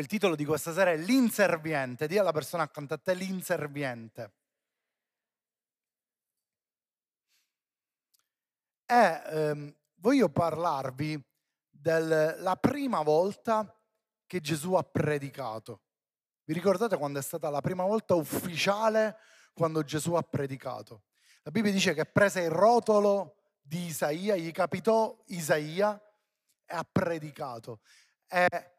Il titolo di questa sera è L'inserviente. Dì alla persona accanto a te l'inserviente. E ehm, voglio parlarvi della prima volta che Gesù ha predicato. Vi ricordate quando è stata la prima volta ufficiale quando Gesù ha predicato? La Bibbia dice che prese il rotolo di Isaia, gli capitò Isaia e ha predicato. E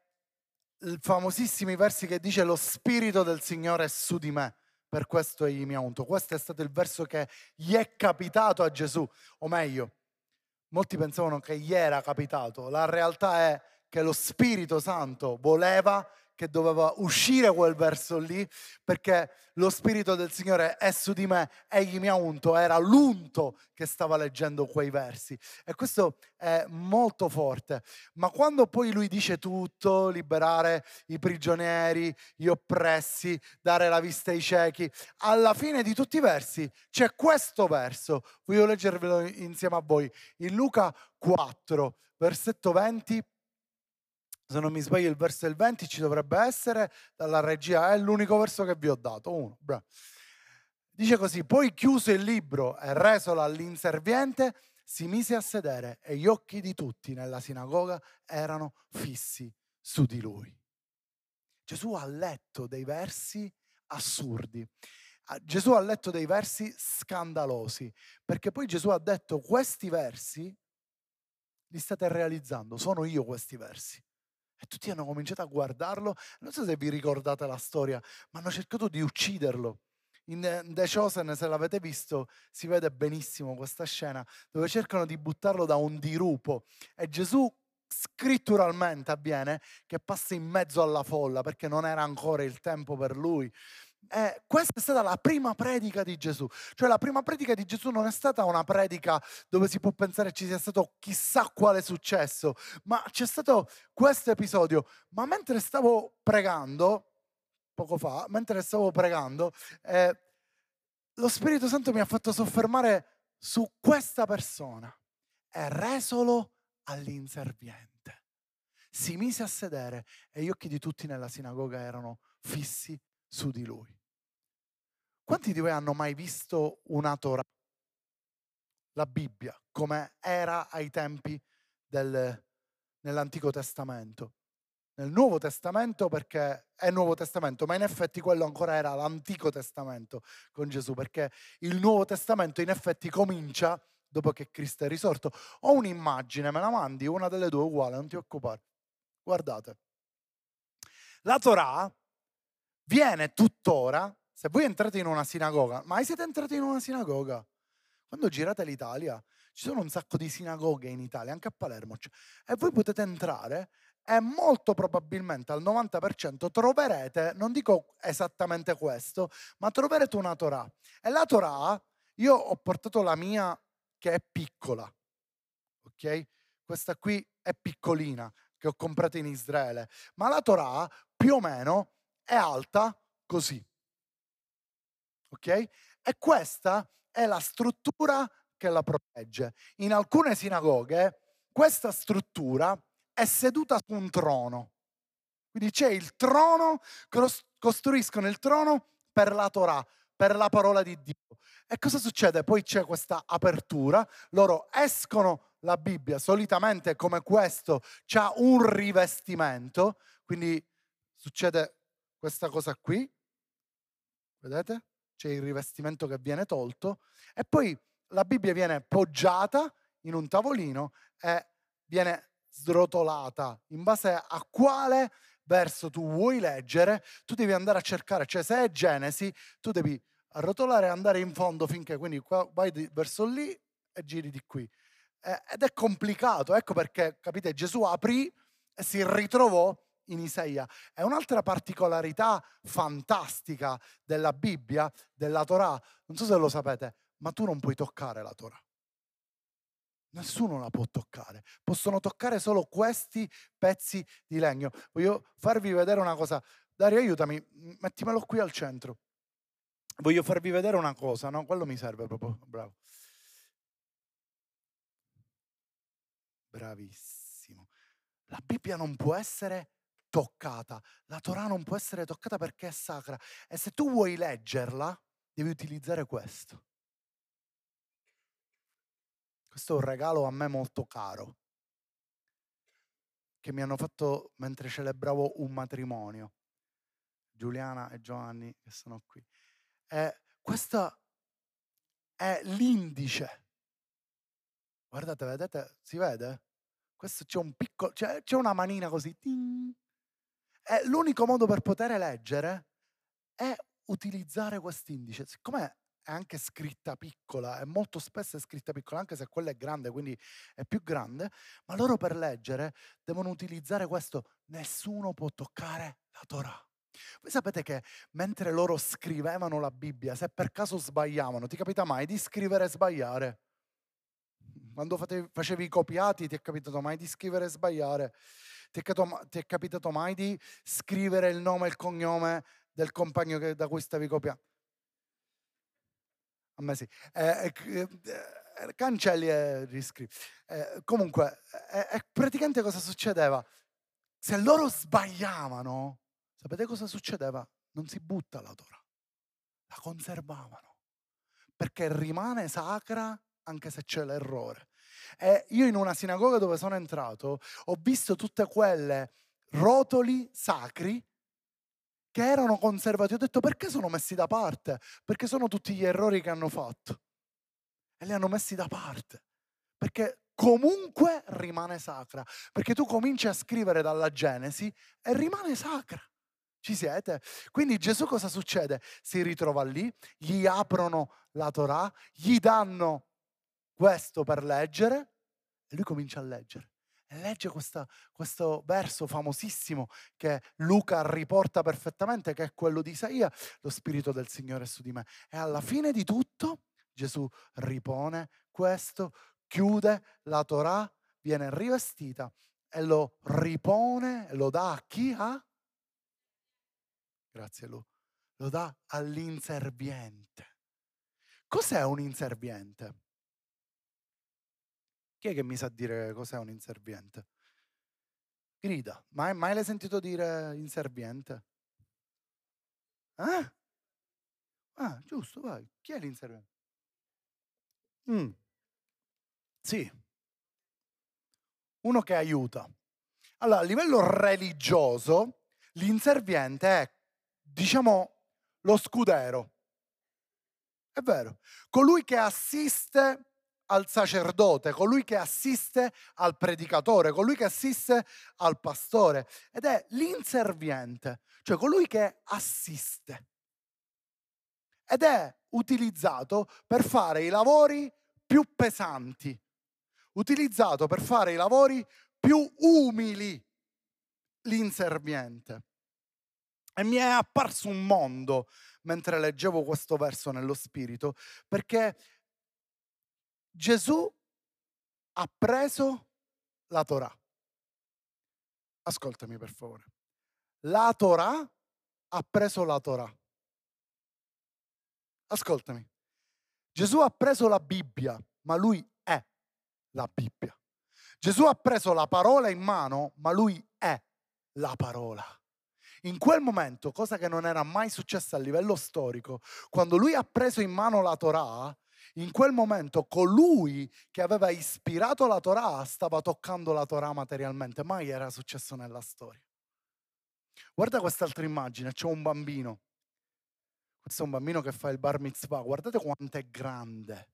famosissimi versi che dice lo spirito del Signore è su di me, per questo egli mi ha unto. Questo è stato il verso che gli è capitato a Gesù, o meglio, molti pensavano che gli era capitato, la realtà è che lo Spirito Santo voleva che doveva uscire quel verso lì perché lo Spirito del Signore è su di me, egli mi ha unto, era l'unto che stava leggendo quei versi. E questo è molto forte. Ma quando poi lui dice tutto, liberare i prigionieri, gli oppressi, dare la vista ai ciechi, alla fine di tutti i versi c'è questo verso. Voglio leggervelo insieme a voi. In Luca 4, versetto 20 se non mi sbaglio il verso del 20 ci dovrebbe essere, dalla regia è l'unico verso che vi ho dato, uno, bravo. Dice così, poi chiuso il libro e resolo all'inserviente, si mise a sedere e gli occhi di tutti nella sinagoga erano fissi su di lui. Gesù ha letto dei versi assurdi. Gesù ha letto dei versi scandalosi, perché poi Gesù ha detto questi versi li state realizzando, sono io questi versi. E tutti hanno cominciato a guardarlo. Non so se vi ricordate la storia, ma hanno cercato di ucciderlo. In The Chosen, se l'avete visto, si vede benissimo questa scena dove cercano di buttarlo da un dirupo e Gesù scritturalmente avviene che passa in mezzo alla folla perché non era ancora il tempo per lui. Eh, questa è stata la prima predica di Gesù. Cioè la prima predica di Gesù non è stata una predica dove si può pensare ci sia stato chissà quale successo, ma c'è stato questo episodio. Ma mentre stavo pregando, poco fa, mentre stavo pregando, eh, lo Spirito Santo mi ha fatto soffermare su questa persona e resolo all'inserviente. Si mise a sedere e gli occhi di tutti nella sinagoga erano fissi su di lui. Quanti di voi hanno mai visto una Torah? La Bibbia, come era ai tempi del, nell'Antico Testamento. Nel Nuovo Testamento perché è Nuovo Testamento, ma in effetti quello ancora era l'Antico Testamento con Gesù, perché il Nuovo Testamento in effetti comincia dopo che Cristo è risorto. Ho un'immagine, me la mandi, una delle due uguale, non ti occupare. Guardate. La Torah viene tuttora, se voi entrate in una sinagoga, mai siete entrati in una sinagoga? Quando girate l'Italia, ci sono un sacco di sinagoghe in Italia, anche a Palermo, e voi potete entrare e molto probabilmente al 90% troverete, non dico esattamente questo, ma troverete una Torah. E la Torah, io ho portato la mia che è piccola, ok? Questa qui è piccolina, che ho comprato in Israele, ma la Torah più o meno è alta così. Ok? E questa è la struttura che la protegge. In alcune sinagoghe questa struttura è seduta su un trono. Quindi c'è il trono, costruiscono il trono per la Torah, per la parola di Dio. E cosa succede? Poi c'è questa apertura, loro escono la Bibbia, solitamente come questo c'ha un rivestimento, quindi succede questa cosa qui, vedete? C'è il rivestimento che viene tolto e poi la Bibbia viene poggiata in un tavolino e viene srotolata in base a quale verso tu vuoi leggere, tu devi andare a cercare, cioè se è Genesi, tu devi arrotolare e andare in fondo finché quindi qua vai verso lì e giri di qui. Ed è complicato, ecco perché, capite, Gesù aprì e si ritrovò in Isaia. È un'altra particolarità fantastica della Bibbia, della Torah. Non so se lo sapete, ma tu non puoi toccare la Torah. Nessuno la può toccare, possono toccare solo questi pezzi di legno. Voglio farvi vedere una cosa. Dario, aiutami, mettimelo qui al centro. Voglio farvi vedere una cosa, no? Quello mi serve proprio, bravo. Bravissimo. La Bibbia non può essere toccata. La Torah non può essere toccata perché è sacra. E se tu vuoi leggerla, devi utilizzare questo. Questo è un regalo a me molto caro, che mi hanno fatto mentre celebravo un matrimonio. Giuliana e Giovanni che sono qui. E questo è l'indice. Guardate, vedete? Si vede? Questo c'è un piccolo, c'è, c'è una manina così. Ting. E l'unico modo per poter leggere è utilizzare quest'indice. Siccome è anche scritta piccola e molto spesso è scritta piccola, anche se quella è grande, quindi è più grande, ma loro per leggere devono utilizzare questo. Nessuno può toccare la Torah. Voi sapete che mentre loro scrivevano la Bibbia, se per caso sbagliavano, ti capita mai di scrivere e sbagliare? Quando facevi i copiati, ti è capitato mai di scrivere e sbagliare? Ti è, ti è capitato mai di scrivere il nome e il cognome del compagno che, da cui stavi copiando? A me sì. Eh, eh, eh, cancelli e riscrivi. Eh, comunque, eh, praticamente cosa succedeva? Se loro sbagliavano, Sapete cosa succedeva? Non si butta la Torah, la conservavano, perché rimane sacra anche se c'è l'errore. E io in una sinagoga dove sono entrato ho visto tutte quelle rotoli sacri che erano conservati. Ho detto perché sono messi da parte? Perché sono tutti gli errori che hanno fatto. E li hanno messi da parte. Perché comunque rimane sacra. Perché tu cominci a scrivere dalla Genesi e rimane sacra. Ci siete? Quindi Gesù cosa succede? Si ritrova lì, gli aprono la Torah, gli danno questo per leggere e lui comincia a leggere. E legge questa, questo verso famosissimo che Luca riporta perfettamente, che è quello di Isaia, lo Spirito del Signore è su di me. E alla fine di tutto Gesù ripone questo, chiude la Torah, viene rivestita e lo ripone, lo dà a chi? A? grazie Lu, lo dà all'inserviente. Cos'è un inserviente? Chi è che mi sa dire cos'è un inserviente? Grida, mai, mai l'hai sentito dire inserviente? Eh? Ah, giusto, vai. Chi è l'inserviente? Mm. Sì. Uno che aiuta. Allora, a livello religioso, l'inserviente è diciamo, lo scudero. È vero. Colui che assiste al sacerdote, colui che assiste al predicatore, colui che assiste al pastore. Ed è l'inserviente, cioè colui che assiste. Ed è utilizzato per fare i lavori più pesanti, utilizzato per fare i lavori più umili, l'inserviente. E mi è apparso un mondo mentre leggevo questo verso nello spirito, perché Gesù ha preso la Torah. Ascoltami per favore. La Torah ha preso la Torah. Ascoltami. Gesù ha preso la Bibbia, ma lui è la Bibbia. Gesù ha preso la parola in mano, ma lui è la parola. In quel momento, cosa che non era mai successa a livello storico, quando lui ha preso in mano la Torah, in quel momento colui che aveva ispirato la Torah stava toccando la Torah materialmente, mai era successo nella storia. Guarda quest'altra immagine, c'è un bambino. Questo è un bambino che fa il bar mitzvah, guardate quanto è grande.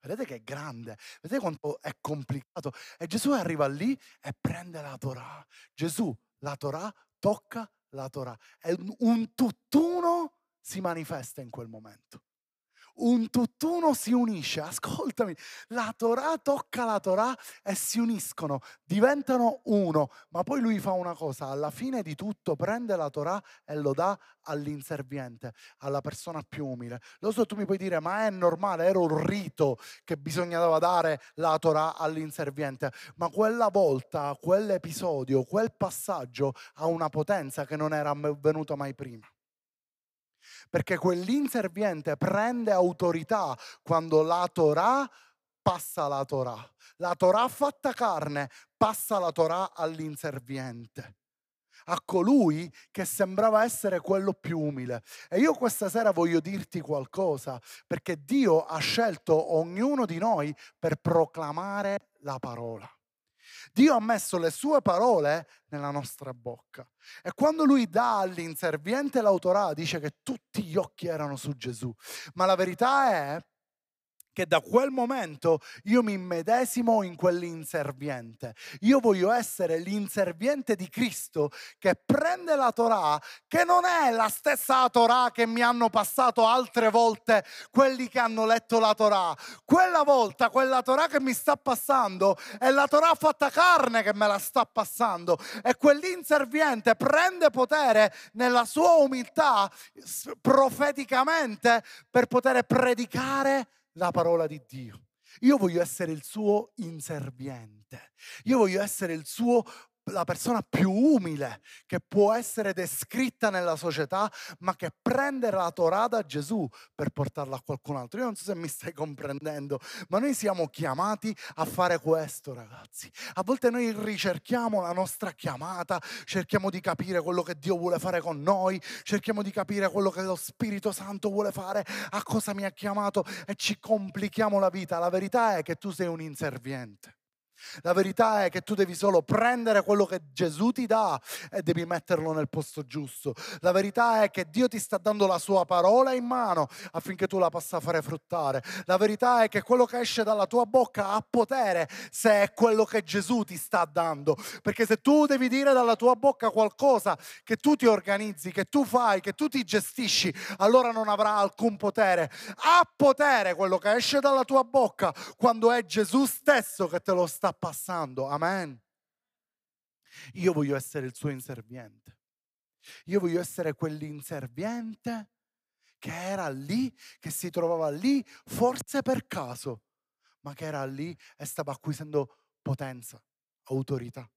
Vedete che è grande, vedete quanto è complicato. E Gesù arriva lì e prende la Torah. Gesù, la Torah, tocca la Torah. E un tutt'uno si manifesta in quel momento. Un tutt'uno si unisce, ascoltami, la Torah tocca la Torah e si uniscono, diventano uno, ma poi lui fa una cosa, alla fine di tutto prende la Torah e lo dà all'inserviente, alla persona più umile. Lo so, tu mi puoi dire, ma è normale, era un rito che bisognava dare la Torah all'inserviente, ma quella volta, quell'episodio, quel passaggio ha una potenza che non era venuta mai prima perché quell'inserviente prende autorità quando la Torah passa la Torah. La Torah fatta carne passa la Torah all'inserviente. a colui che sembrava essere quello più umile. E io questa sera voglio dirti qualcosa, perché Dio ha scelto ognuno di noi per proclamare la parola. Dio ha messo le sue parole nella nostra bocca. E quando lui dà all'inserviente l'autorità, dice che tutti gli occhi erano su Gesù. Ma la verità è che da quel momento io mi immedesimo in quell'inserviente. Io voglio essere l'inserviente di Cristo che prende la Torah, che non è la stessa Torah che mi hanno passato altre volte quelli che hanno letto la Torah. Quella volta, quella Torah che mi sta passando è la Torah fatta carne che me la sta passando. E quell'inserviente prende potere nella sua umiltà profeticamente per poter predicare la parola di Dio. Io voglio essere il suo inserviente. Io voglio essere il suo la persona più umile che può essere descritta nella società, ma che prende la Torah da Gesù per portarla a qualcun altro. Io non so se mi stai comprendendo, ma noi siamo chiamati a fare questo, ragazzi. A volte noi ricerchiamo la nostra chiamata, cerchiamo di capire quello che Dio vuole fare con noi, cerchiamo di capire quello che lo Spirito Santo vuole fare, a cosa mi ha chiamato e ci complichiamo la vita. La verità è che tu sei un inserviente. La verità è che tu devi solo prendere quello che Gesù ti dà e devi metterlo nel posto giusto. La verità è che Dio ti sta dando la sua parola in mano affinché tu la possa fare fruttare. La verità è che quello che esce dalla tua bocca ha potere se è quello che Gesù ti sta dando. Perché se tu devi dire dalla tua bocca qualcosa che tu ti organizzi, che tu fai, che tu ti gestisci, allora non avrà alcun potere. Ha potere quello che esce dalla tua bocca quando è Gesù stesso che te lo sta sta passando. Amen. Io voglio essere il suo inserviente. Io voglio essere quell'inserviente che era lì, che si trovava lì, forse per caso, ma che era lì e stava acquisendo potenza, autorità,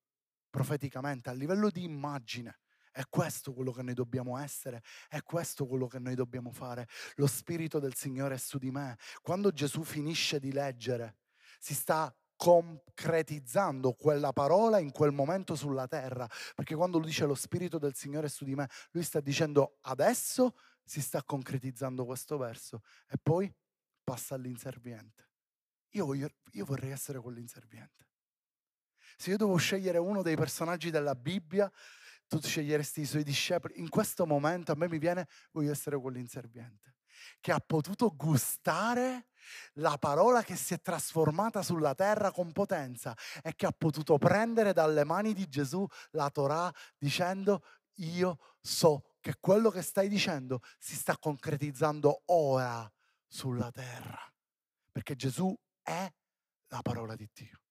profeticamente, a livello di immagine. È questo quello che noi dobbiamo essere, è questo quello che noi dobbiamo fare. Lo Spirito del Signore è su di me. Quando Gesù finisce di leggere, si sta concretizzando quella parola in quel momento sulla terra. Perché quando lui dice lo Spirito del Signore è su di me, lui sta dicendo adesso si sta concretizzando questo verso e poi passa all'inserviente. Io, voglio, io vorrei essere quell'inserviente. Se io devo scegliere uno dei personaggi della Bibbia, tu sceglieresti i suoi discepoli. In questo momento a me mi viene, voglio essere quell'inserviente che ha potuto gustare la parola che si è trasformata sulla terra con potenza e che ha potuto prendere dalle mani di Gesù la Torah dicendo io so che quello che stai dicendo si sta concretizzando ora sulla terra. Perché Gesù è la parola di Dio.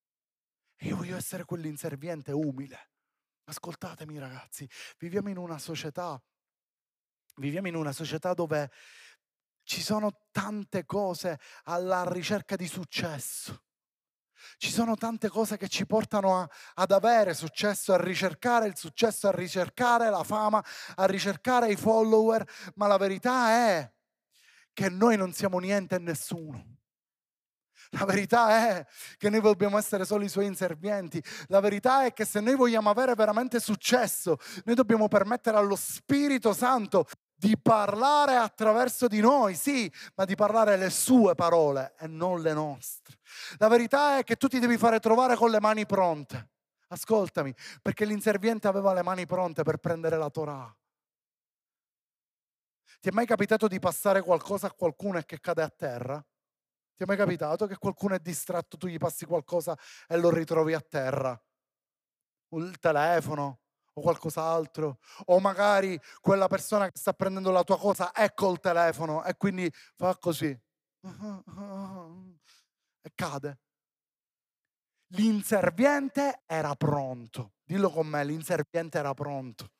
E io voglio essere quell'inserviente umile. Ascoltatemi ragazzi, viviamo in una società, viviamo in una società dove ci sono tante cose alla ricerca di successo. Ci sono tante cose che ci portano a, ad avere successo, a ricercare il successo, a ricercare la fama, a ricercare i follower, ma la verità è che noi non siamo niente e nessuno. La verità è che noi dobbiamo essere solo i suoi inservienti. La verità è che se noi vogliamo avere veramente successo, noi dobbiamo permettere allo Spirito Santo di parlare attraverso di noi, sì, ma di parlare le sue parole e non le nostre. La verità è che tu ti devi fare trovare con le mani pronte. Ascoltami, perché l'inserviente aveva le mani pronte per prendere la Torah. Ti è mai capitato di passare qualcosa a qualcuno e che cade a terra? Ti è mai capitato che qualcuno è distratto, tu gli passi qualcosa e lo ritrovi a terra? Il telefono, o qualcos'altro, o magari quella persona che sta prendendo la tua cosa è col telefono e quindi fa così e cade. L'inserviente era pronto, dillo con me, l'inserviente era pronto.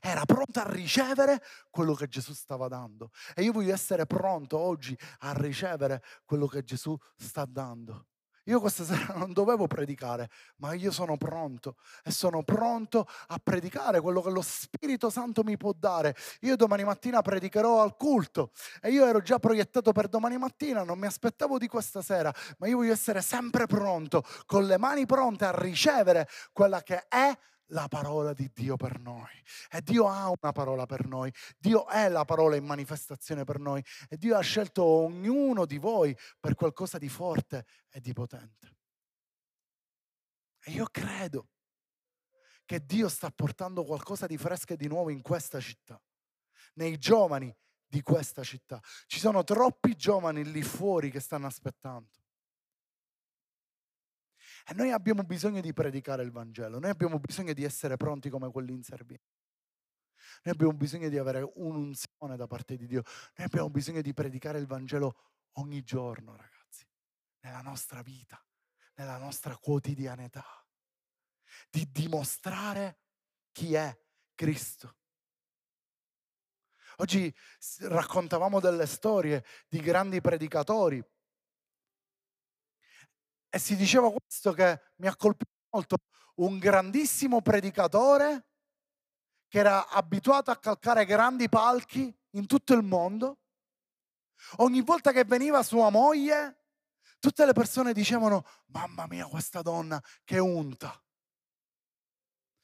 Era pronto a ricevere quello che Gesù stava dando. E io voglio essere pronto oggi a ricevere quello che Gesù sta dando. Io questa sera non dovevo predicare, ma io sono pronto e sono pronto a predicare quello che lo Spirito Santo mi può dare. Io domani mattina predicherò al culto e io ero già proiettato per domani mattina, non mi aspettavo di questa sera, ma io voglio essere sempre pronto, con le mani pronte a ricevere quella che è la parola di Dio per noi. E Dio ha una parola per noi. Dio è la parola in manifestazione per noi. E Dio ha scelto ognuno di voi per qualcosa di forte e di potente. E io credo che Dio sta portando qualcosa di fresco e di nuovo in questa città, nei giovani di questa città. Ci sono troppi giovani lì fuori che stanno aspettando. E noi abbiamo bisogno di predicare il Vangelo, noi abbiamo bisogno di essere pronti come quelli in Serbia. Noi abbiamo bisogno di avere un'unzione da parte di Dio. Noi abbiamo bisogno di predicare il Vangelo ogni giorno, ragazzi, nella nostra vita, nella nostra quotidianità. Di dimostrare chi è Cristo. Oggi raccontavamo delle storie di grandi predicatori e si diceva questo che mi ha colpito molto, un grandissimo predicatore che era abituato a calcare grandi palchi in tutto il mondo. Ogni volta che veniva sua moglie, tutte le persone dicevano, mamma mia, questa donna che unta.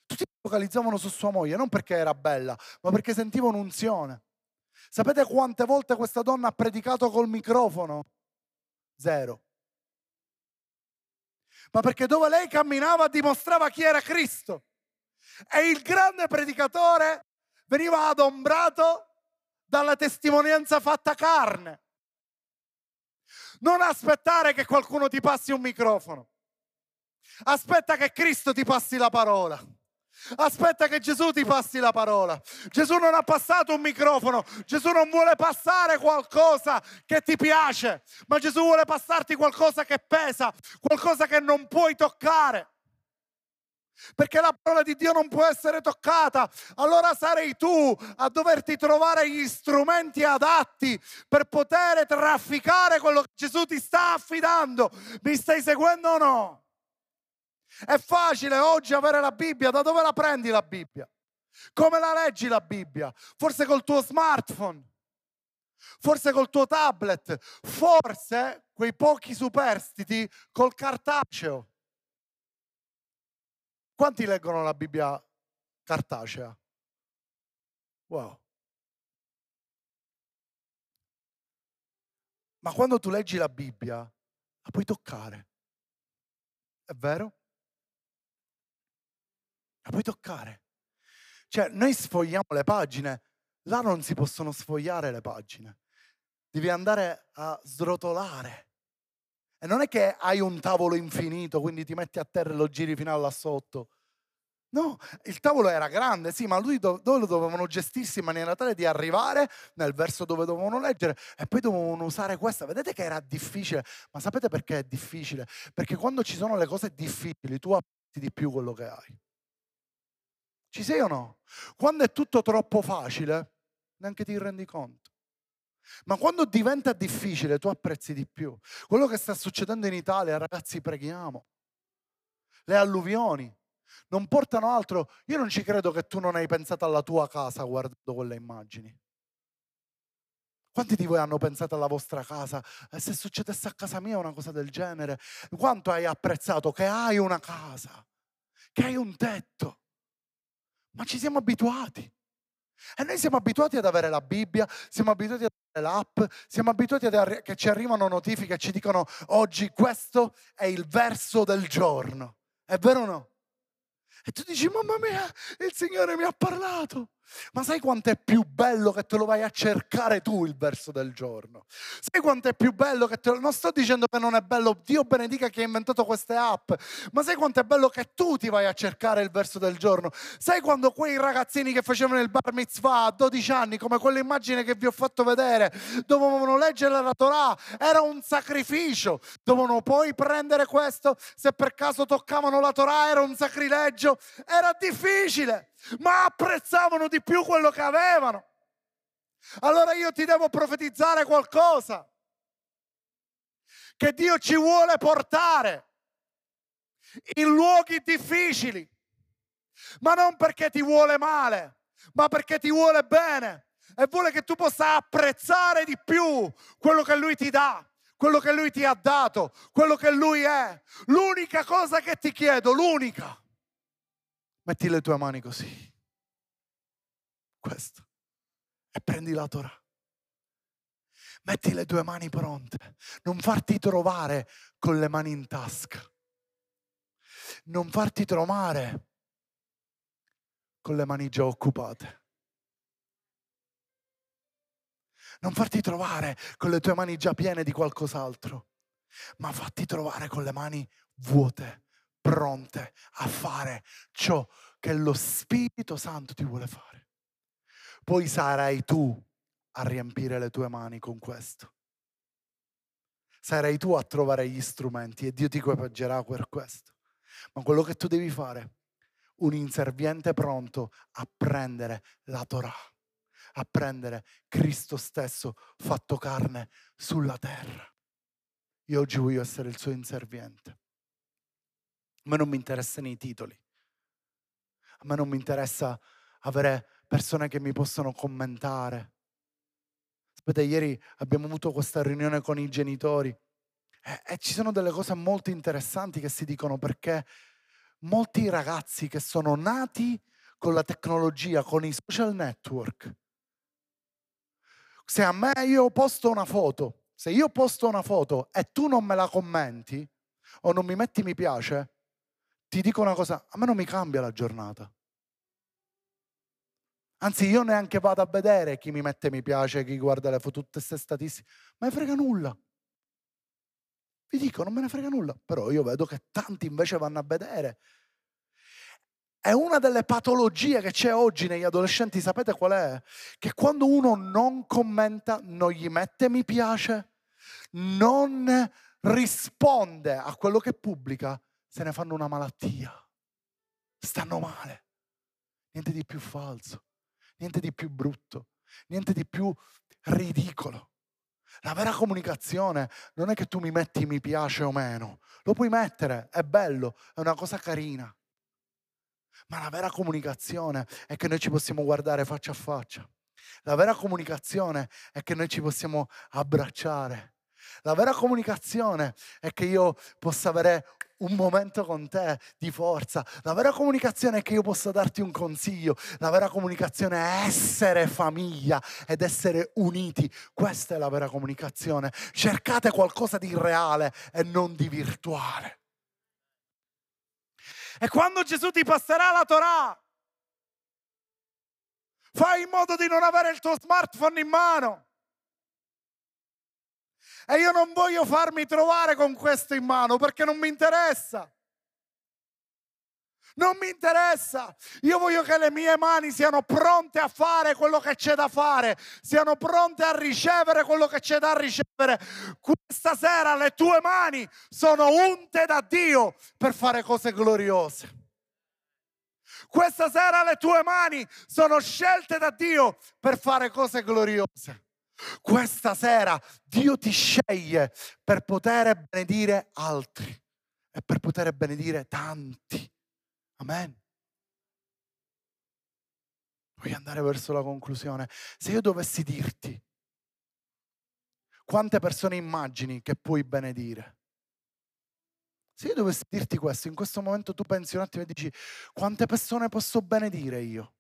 Tutti focalizzavano su sua moglie, non perché era bella, ma perché sentivano unzione. Sapete quante volte questa donna ha predicato col microfono? Zero ma perché dove lei camminava dimostrava chi era Cristo. E il grande predicatore veniva adombrato dalla testimonianza fatta carne. Non aspettare che qualcuno ti passi un microfono. Aspetta che Cristo ti passi la parola. Aspetta che Gesù ti passi la parola. Gesù non ha passato un microfono, Gesù non vuole passare qualcosa che ti piace, ma Gesù vuole passarti qualcosa che pesa, qualcosa che non puoi toccare. Perché la parola di Dio non può essere toccata, allora sarei tu a doverti trovare gli strumenti adatti per poter trafficare quello che Gesù ti sta affidando. Mi stai seguendo o no? È facile oggi avere la Bibbia, da dove la prendi la Bibbia? Come la leggi la Bibbia? Forse col tuo smartphone, forse col tuo tablet, forse quei pochi superstiti col cartaceo. Quanti leggono la Bibbia cartacea? Wow. Ma quando tu leggi la Bibbia, la puoi toccare. È vero? La puoi toccare. Cioè, noi sfogliamo le pagine, là non si possono sfogliare le pagine. Devi andare a srotolare. E non è che hai un tavolo infinito, quindi ti metti a terra e lo giri fino a là sotto. No, il tavolo era grande, sì, ma lui dove lo dovevano gestirsi in maniera tale di arrivare nel verso dove dovevano leggere e poi dovevano usare questa. Vedete che era difficile, ma sapete perché è difficile? Perché quando ci sono le cose difficili tu apprezzi di più quello che hai. Ci sei o no? Quando è tutto troppo facile, neanche ti rendi conto. Ma quando diventa difficile, tu apprezzi di più. Quello che sta succedendo in Italia, ragazzi, preghiamo. Le alluvioni non portano altro. Io non ci credo che tu non hai pensato alla tua casa guardando quelle immagini. Quanti di voi hanno pensato alla vostra casa? E se succedesse a casa mia una cosa del genere, quanto hai apprezzato che hai una casa, che hai un tetto? Ma ci siamo abituati. E noi siamo abituati ad avere la Bibbia, siamo abituati ad avere l'app, siamo abituati a che ci arrivano notifiche e ci dicono oggi questo è il verso del giorno. È vero o no? E tu dici, mamma mia, il Signore mi ha parlato. Ma sai quanto è più bello che te lo vai a cercare tu il verso del giorno? Sai quanto è più bello che te lo... Non sto dicendo che non è bello, Dio benedica chi ha inventato queste app, ma sai quanto è bello che tu ti vai a cercare il verso del giorno? Sai quando quei ragazzini che facevano il bar mitzvah a 12 anni, come quell'immagine che vi ho fatto vedere, dovevano leggere la Torah, era un sacrificio, dovevano poi prendere questo, se per caso toccavano la Torah era un sacrilegio, era difficile ma apprezzavano di più quello che avevano. Allora io ti devo profetizzare qualcosa che Dio ci vuole portare in luoghi difficili, ma non perché ti vuole male, ma perché ti vuole bene e vuole che tu possa apprezzare di più quello che Lui ti dà, quello che Lui ti ha dato, quello che Lui è. L'unica cosa che ti chiedo, l'unica Metti le tue mani così. Questo. E prendi la Torah. Metti le tue mani pronte. Non farti trovare con le mani in tasca. Non farti trovare con le mani già occupate. Non farti trovare con le tue mani già piene di qualcos'altro, ma fatti trovare con le mani vuote, pronte a fare ciò che lo Spirito Santo ti vuole fare. Poi sarai tu a riempire le tue mani con questo. Sarai tu a trovare gli strumenti e Dio ti equipaggerà per questo. Ma quello che tu devi fare, un inserviente pronto a prendere la Torah, a prendere Cristo stesso fatto carne sulla terra. Io oggi voglio essere il suo inserviente. A me non mi interessano i titoli. A me non mi interessa avere persone che mi possono commentare. Aspetta, ieri abbiamo avuto questa riunione con i genitori e, e ci sono delle cose molto interessanti che si dicono perché molti ragazzi che sono nati con la tecnologia, con i social network, se a me io posto una foto, se io posto una foto e tu non me la commenti o non mi metti mi piace, ti dico una cosa, a me non mi cambia la giornata. Anzi, io neanche vado a vedere chi mi mette mi piace, chi guarda le foto, tutte queste statistiche. Ma ne frega nulla. Vi dico, non me ne frega nulla. Però io vedo che tanti invece vanno a vedere. È una delle patologie che c'è oggi negli adolescenti, sapete qual è? Che quando uno non commenta, non gli mette mi piace, non risponde a quello che pubblica, se ne fanno una malattia. Stanno male. Niente di più falso niente di più brutto, niente di più ridicolo. La vera comunicazione non è che tu mi metti mi piace o meno, lo puoi mettere, è bello, è una cosa carina. Ma la vera comunicazione è che noi ci possiamo guardare faccia a faccia. La vera comunicazione è che noi ci possiamo abbracciare. La vera comunicazione è che io possa avere un momento con te di forza. La vera comunicazione è che io possa darti un consiglio. La vera comunicazione è essere famiglia ed essere uniti. Questa è la vera comunicazione. Cercate qualcosa di reale e non di virtuale. E quando Gesù ti passerà la Torah, fai in modo di non avere il tuo smartphone in mano. E io non voglio farmi trovare con questo in mano perché non mi interessa. Non mi interessa. Io voglio che le mie mani siano pronte a fare quello che c'è da fare, siano pronte a ricevere quello che c'è da ricevere. Questa sera le tue mani sono unte da Dio per fare cose gloriose. Questa sera le tue mani sono scelte da Dio per fare cose gloriose. Questa sera Dio ti sceglie per poter benedire altri e per poter benedire tanti. Amen. Voglio andare verso la conclusione. Se io dovessi dirti quante persone immagini che puoi benedire, se io dovessi dirti questo, in questo momento tu pensi un attimo e dici quante persone posso benedire io?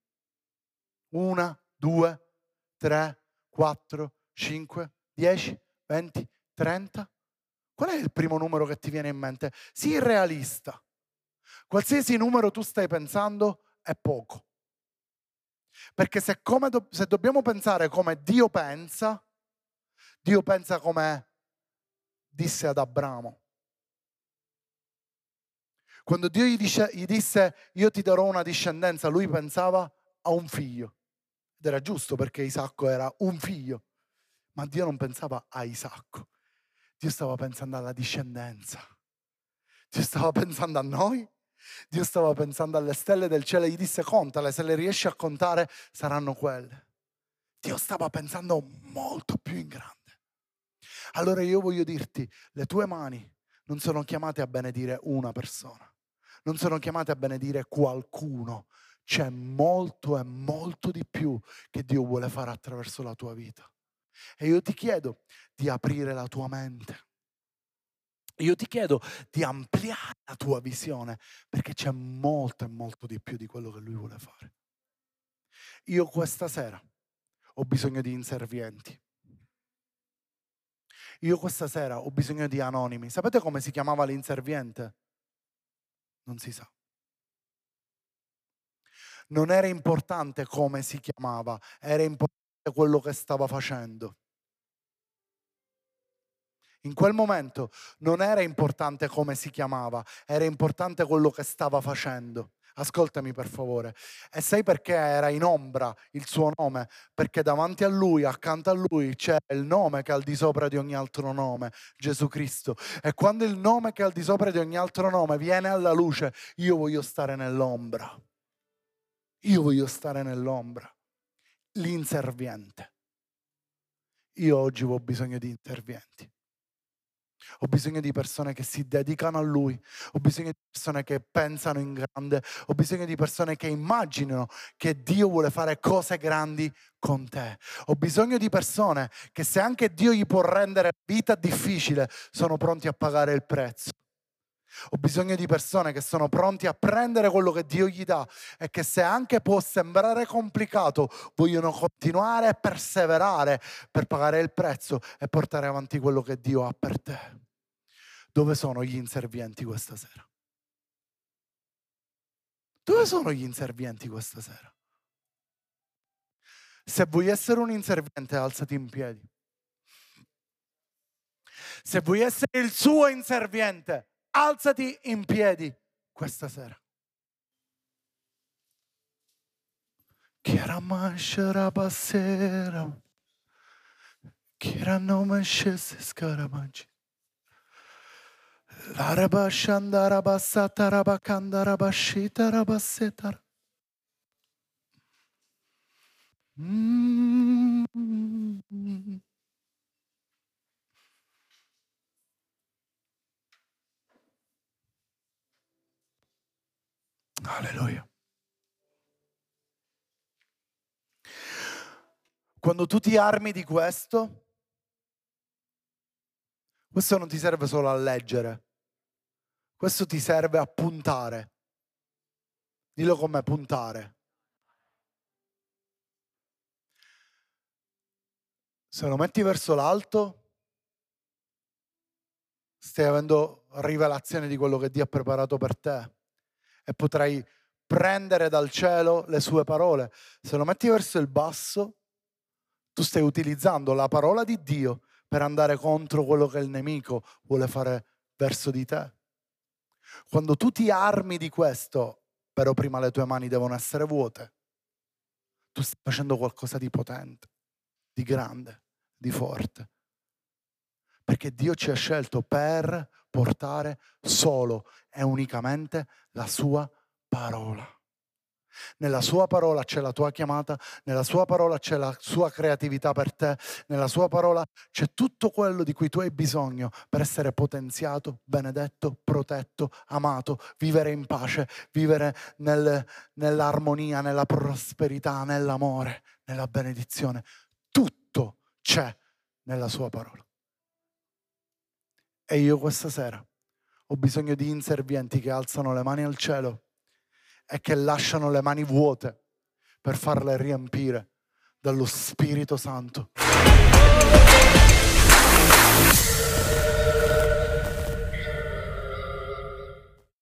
Una, due, tre, 4, 5, 10, 20, 30? Qual è il primo numero che ti viene in mente? Sii realista. Qualsiasi numero tu stai pensando è poco. Perché se, do, se dobbiamo pensare come Dio pensa, Dio pensa come disse ad Abramo. Quando Dio gli, dice, gli disse io ti darò una discendenza, lui pensava a un figlio. Ed era giusto perché Isacco era un figlio. Ma Dio non pensava a Isacco. Dio stava pensando alla discendenza. Dio stava pensando a noi. Dio stava pensando alle stelle del cielo e gli disse contale, se le riesci a contare saranno quelle. Dio stava pensando molto più in grande. Allora io voglio dirti, le tue mani non sono chiamate a benedire una persona, non sono chiamate a benedire qualcuno, c'è molto e molto di più che Dio vuole fare attraverso la tua vita. E io ti chiedo di aprire la tua mente, Io ti chiedo di ampliare la tua visione perché c'è molto e molto di più di quello che lui vuole fare. Io questa sera ho bisogno di inservienti. Io questa sera ho bisogno di anonimi. Sapete come si chiamava l'inserviente? Non si sa. Non era importante come si chiamava, era importante quello che stava facendo. In quel momento non era importante come si chiamava, era importante quello che stava facendo. Ascoltami per favore. E sai perché era in ombra il suo nome? Perché davanti a lui, accanto a lui, c'è il nome che è al di sopra di ogni altro nome, Gesù Cristo. E quando il nome che è al di sopra di ogni altro nome viene alla luce, io voglio stare nell'ombra. Io voglio stare nell'ombra. L'inserviente. Io oggi ho bisogno di interventi. Ho bisogno di persone che si dedicano a Lui, ho bisogno di persone che pensano in grande, ho bisogno di persone che immaginano che Dio vuole fare cose grandi con te. Ho bisogno di persone che se anche Dio gli può rendere vita difficile, sono pronti a pagare il prezzo. Ho bisogno di persone che sono pronti a prendere quello che Dio gli dà e che se anche può sembrare complicato, vogliono continuare e perseverare per pagare il prezzo e portare avanti quello che Dio ha per te. Dove sono gli inservienti questa sera? Dove sono gli inservienti questa sera? Se vuoi essere un inserviente, alzati in piedi. Se vuoi essere il suo inserviente, alzati in piedi questa sera. Chiaramascerabasera, Chiranomascese scaramaggi. Larabashandarabasatarabakandarabashitarabasetara. Mm-hmm. Alleluia. Quando tu ti armi di questo, questo non ti serve solo a leggere, questo ti serve a puntare. Dillo come puntare. Se lo metti verso l'alto, stai avendo rivelazione di quello che Dio ha preparato per te e potrai prendere dal cielo le sue parole. Se lo metti verso il basso, tu stai utilizzando la parola di Dio per andare contro quello che il nemico vuole fare verso di te. Quando tu ti armi di questo, però prima le tue mani devono essere vuote, tu stai facendo qualcosa di potente, di grande, di forte. Perché Dio ci ha scelto per portare solo e unicamente la sua parola. Nella sua parola c'è la tua chiamata, nella sua parola c'è la sua creatività per te, nella sua parola c'è tutto quello di cui tu hai bisogno per essere potenziato, benedetto, protetto, amato, vivere in pace, vivere nel, nell'armonia, nella prosperità, nell'amore, nella benedizione. Tutto c'è nella sua parola. E io questa sera ho bisogno di inservienti che alzano le mani al cielo e che lasciano le mani vuote per farle riempire dallo Spirito Santo.